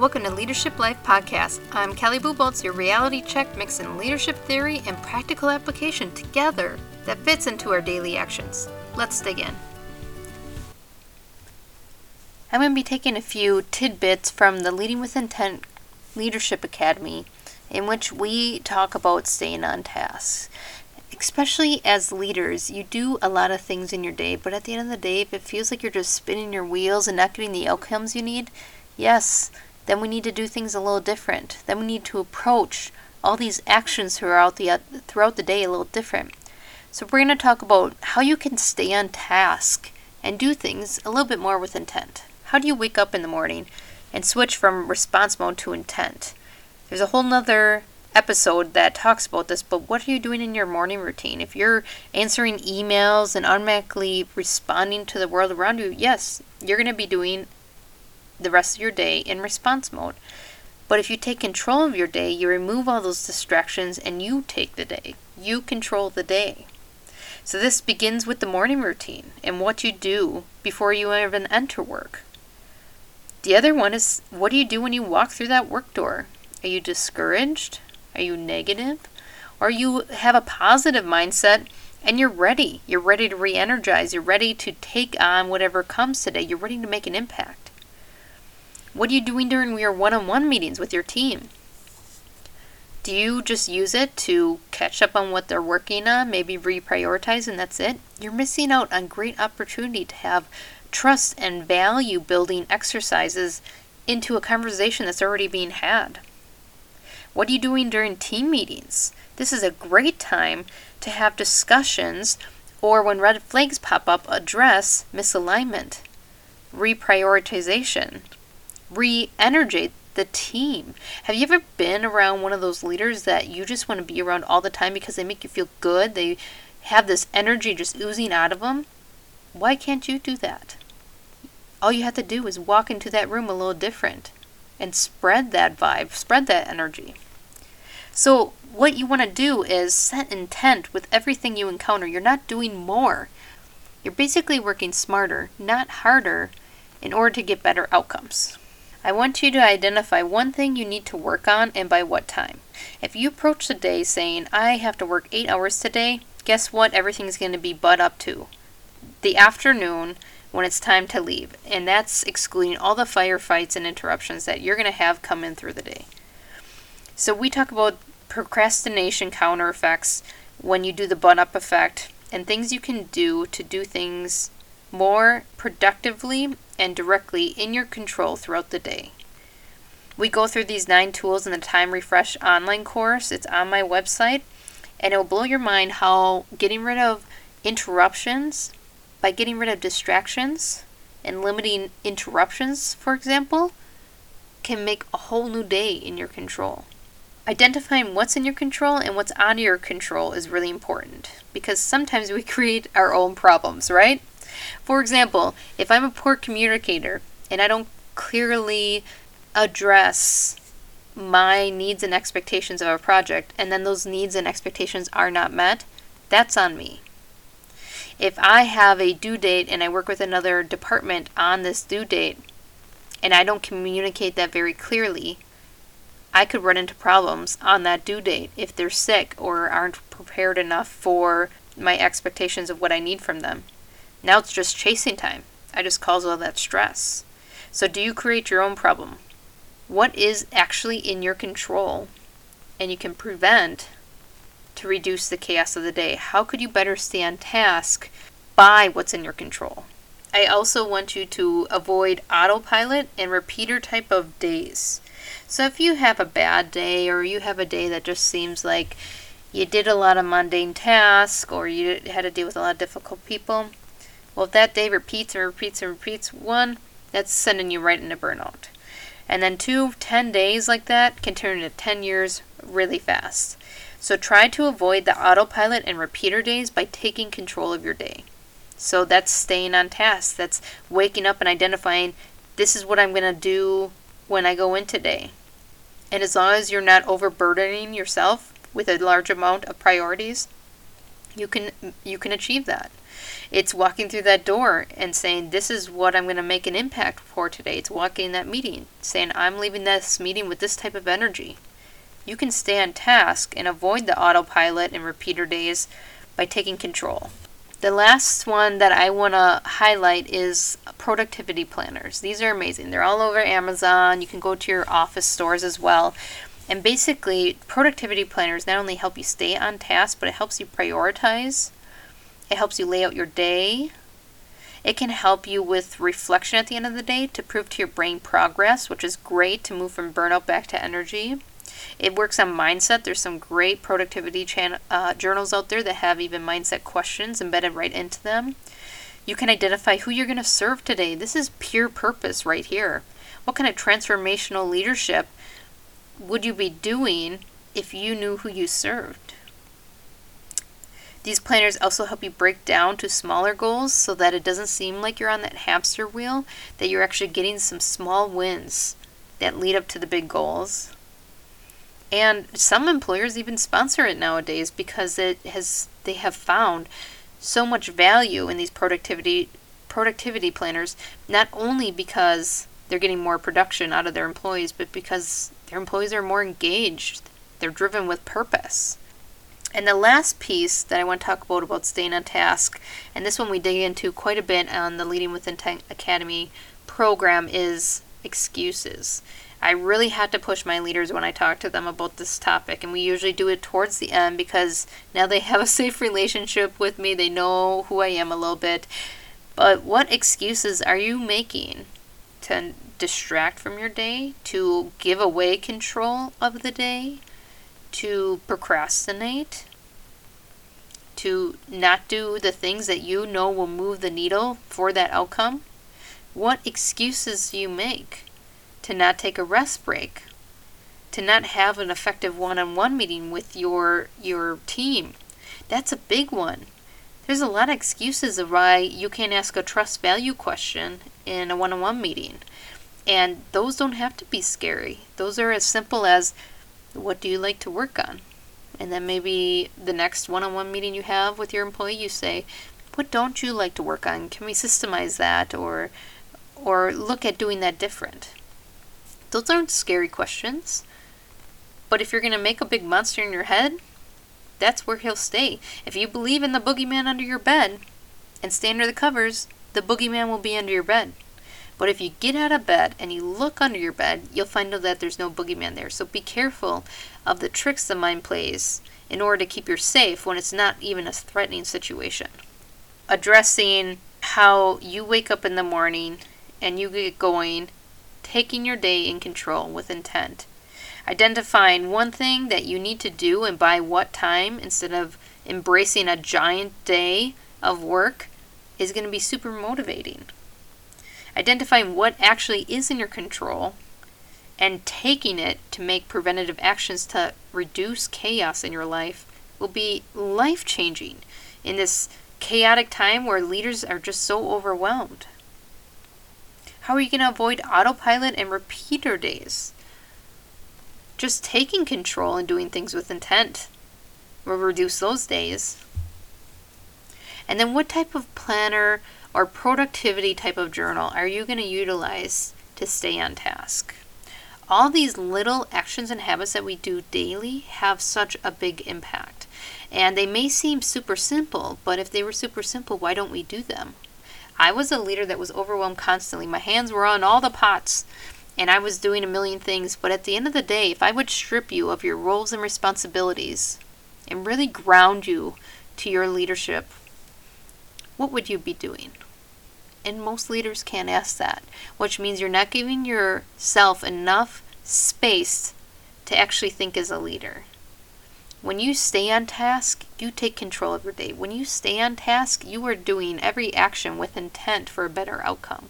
Welcome to Leadership Life Podcast. I'm Kelly Bubolz, your reality check mixing leadership theory and practical application together that fits into our daily actions. Let's dig in. I'm going to be taking a few tidbits from the Leading with Intent Leadership Academy, in which we talk about staying on task. Especially as leaders, you do a lot of things in your day, but at the end of the day, if it feels like you're just spinning your wheels and not getting the outcomes you need, yes, then we need to do things a little different. Then we need to approach all these actions throughout the uh, throughout the day a little different. So we're going to talk about how you can stay on task and do things a little bit more with intent. How do you wake up in the morning and switch from response mode to intent? There's a whole nother episode that talks about this, but what are you doing in your morning routine? If you're answering emails and automatically responding to the world around you, yes, you're going to be doing the rest of your day in response mode. But if you take control of your day, you remove all those distractions and you take the day. You control the day. So this begins with the morning routine and what you do before you even enter work. The other one is what do you do when you walk through that work door? Are you discouraged? Are you negative? Or you have a positive mindset and you're ready. You're ready to re energize. You're ready to take on whatever comes today. You're ready to make an impact. What are you doing during your one on one meetings with your team? Do you just use it to catch up on what they're working on, maybe reprioritize, and that's it? You're missing out on great opportunity to have trust and value building exercises into a conversation that's already being had. What are you doing during team meetings? This is a great time to have discussions or when red flags pop up, address misalignment, reprioritization, re energize the team. Have you ever been around one of those leaders that you just want to be around all the time because they make you feel good? They have this energy just oozing out of them? Why can't you do that? All you have to do is walk into that room a little different and spread that vibe, spread that energy. So, what you want to do is set intent with everything you encounter. You're not doing more. You're basically working smarter, not harder, in order to get better outcomes. I want you to identify one thing you need to work on and by what time. If you approach the day saying, I have to work eight hours today, guess what? Everything's going to be butt up to the afternoon when it's time to leave. And that's excluding all the firefights and interruptions that you're going to have come in through the day. So we talk about procrastination counter effects when you do the butt up effect and things you can do to do things more productively and directly in your control throughout the day. We go through these nine tools in the Time Refresh online course. It's on my website, and it will blow your mind how getting rid of interruptions by getting rid of distractions and limiting interruptions, for example, can make a whole new day in your control. Identifying what's in your control and what's out of your control is really important because sometimes we create our own problems, right? For example, if I'm a poor communicator and I don't clearly address my needs and expectations of a project, and then those needs and expectations are not met, that's on me. If I have a due date and I work with another department on this due date, and I don't communicate that very clearly, I could run into problems on that due date if they're sick or aren't prepared enough for my expectations of what I need from them. Now it's just chasing time. I just cause all that stress. So, do you create your own problem? What is actually in your control and you can prevent to reduce the chaos of the day? How could you better stay on task by what's in your control? I also want you to avoid autopilot and repeater type of days. So, if you have a bad day or you have a day that just seems like you did a lot of mundane tasks or you had to deal with a lot of difficult people, well, if that day repeats and repeats and repeats, one, that's sending you right into burnout. And then two, 10 days like that can turn into 10 years really fast. So try to avoid the autopilot and repeater days by taking control of your day. So that's staying on task. That's waking up and identifying this is what I'm going to do when I go in today. And as long as you're not overburdening yourself with a large amount of priorities, you can you can achieve that. It's walking through that door and saying, This is what I'm going to make an impact for today. It's walking in that meeting, saying, I'm leaving this meeting with this type of energy. You can stay on task and avoid the autopilot and repeater days by taking control. The last one that I want to highlight is productivity planners. These are amazing. They're all over Amazon. You can go to your office stores as well. And basically, productivity planners not only help you stay on task, but it helps you prioritize. It helps you lay out your day. It can help you with reflection at the end of the day to prove to your brain progress, which is great to move from burnout back to energy. It works on mindset. There's some great productivity chan- uh, journals out there that have even mindset questions embedded right into them. You can identify who you're going to serve today. This is pure purpose right here. What kind of transformational leadership would you be doing if you knew who you served? These planners also help you break down to smaller goals so that it doesn't seem like you're on that hamster wheel, that you're actually getting some small wins that lead up to the big goals. And some employers even sponsor it nowadays because it has they have found so much value in these productivity productivity planners not only because they're getting more production out of their employees but because their employees are more engaged. They're driven with purpose. And the last piece that I want to talk about about staying on task, and this one we dig into quite a bit on the Leading with Intent Academy program, is excuses. I really had to push my leaders when I talk to them about this topic, and we usually do it towards the end because now they have a safe relationship with me. They know who I am a little bit. But what excuses are you making to distract from your day, to give away control of the day, to procrastinate, to not do the things that you know will move the needle for that outcome? What excuses do you make? to not take a rest break, to not have an effective one-on-one meeting with your your team. That's a big one. There's a lot of excuses of why you can't ask a trust value question in a one-on-one meeting. And those don't have to be scary. Those are as simple as what do you like to work on? And then maybe the next one on one meeting you have with your employee, you say, What don't you like to work on? Can we systemize that or or look at doing that different? Those aren't scary questions. But if you're going to make a big monster in your head, that's where he'll stay. If you believe in the boogeyman under your bed and stay under the covers, the boogeyman will be under your bed. But if you get out of bed and you look under your bed, you'll find out that there's no boogeyman there. So be careful of the tricks the mind plays in order to keep you safe when it's not even a threatening situation. Addressing how you wake up in the morning and you get going taking your day in control with intent. Identifying one thing that you need to do and by what time instead of embracing a giant day of work is going to be super motivating. Identifying what actually is in your control and taking it to make preventative actions to reduce chaos in your life will be life changing in this chaotic time where leaders are just so overwhelmed. How are you going to avoid autopilot and repeater days? Just taking control and doing things with intent will reduce those days. And then, what type of planner or productivity type of journal are you going to utilize to stay on task? All these little actions and habits that we do daily have such a big impact. And they may seem super simple, but if they were super simple, why don't we do them? I was a leader that was overwhelmed constantly. My hands were on all the pots and I was doing a million things. But at the end of the day, if I would strip you of your roles and responsibilities and really ground you to your leadership, what would you be doing? And most leaders can't ask that, which means you're not giving yourself enough space to actually think as a leader. When you stay on task, you take control of your day. When you stay on task, you are doing every action with intent for a better outcome.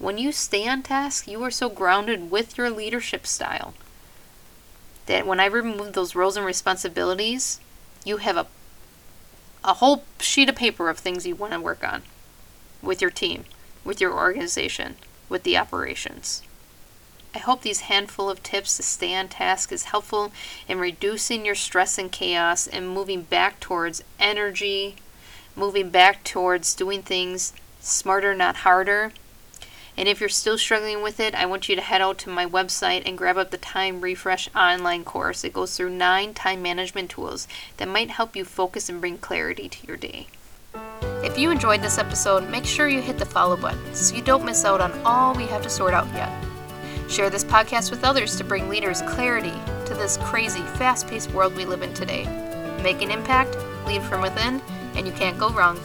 When you stay on task, you are so grounded with your leadership style that when I remove those roles and responsibilities, you have a a whole sheet of paper of things you want to work on with your team, with your organization, with the operations. I hope these handful of tips to stay on task is helpful in reducing your stress and chaos and moving back towards energy, moving back towards doing things smarter, not harder. And if you're still struggling with it, I want you to head out to my website and grab up the Time Refresh online course. It goes through nine time management tools that might help you focus and bring clarity to your day. If you enjoyed this episode, make sure you hit the follow button so you don't miss out on all we have to sort out yet. Share this podcast with others to bring leaders clarity to this crazy, fast paced world we live in today. Make an impact, lead from within, and you can't go wrong.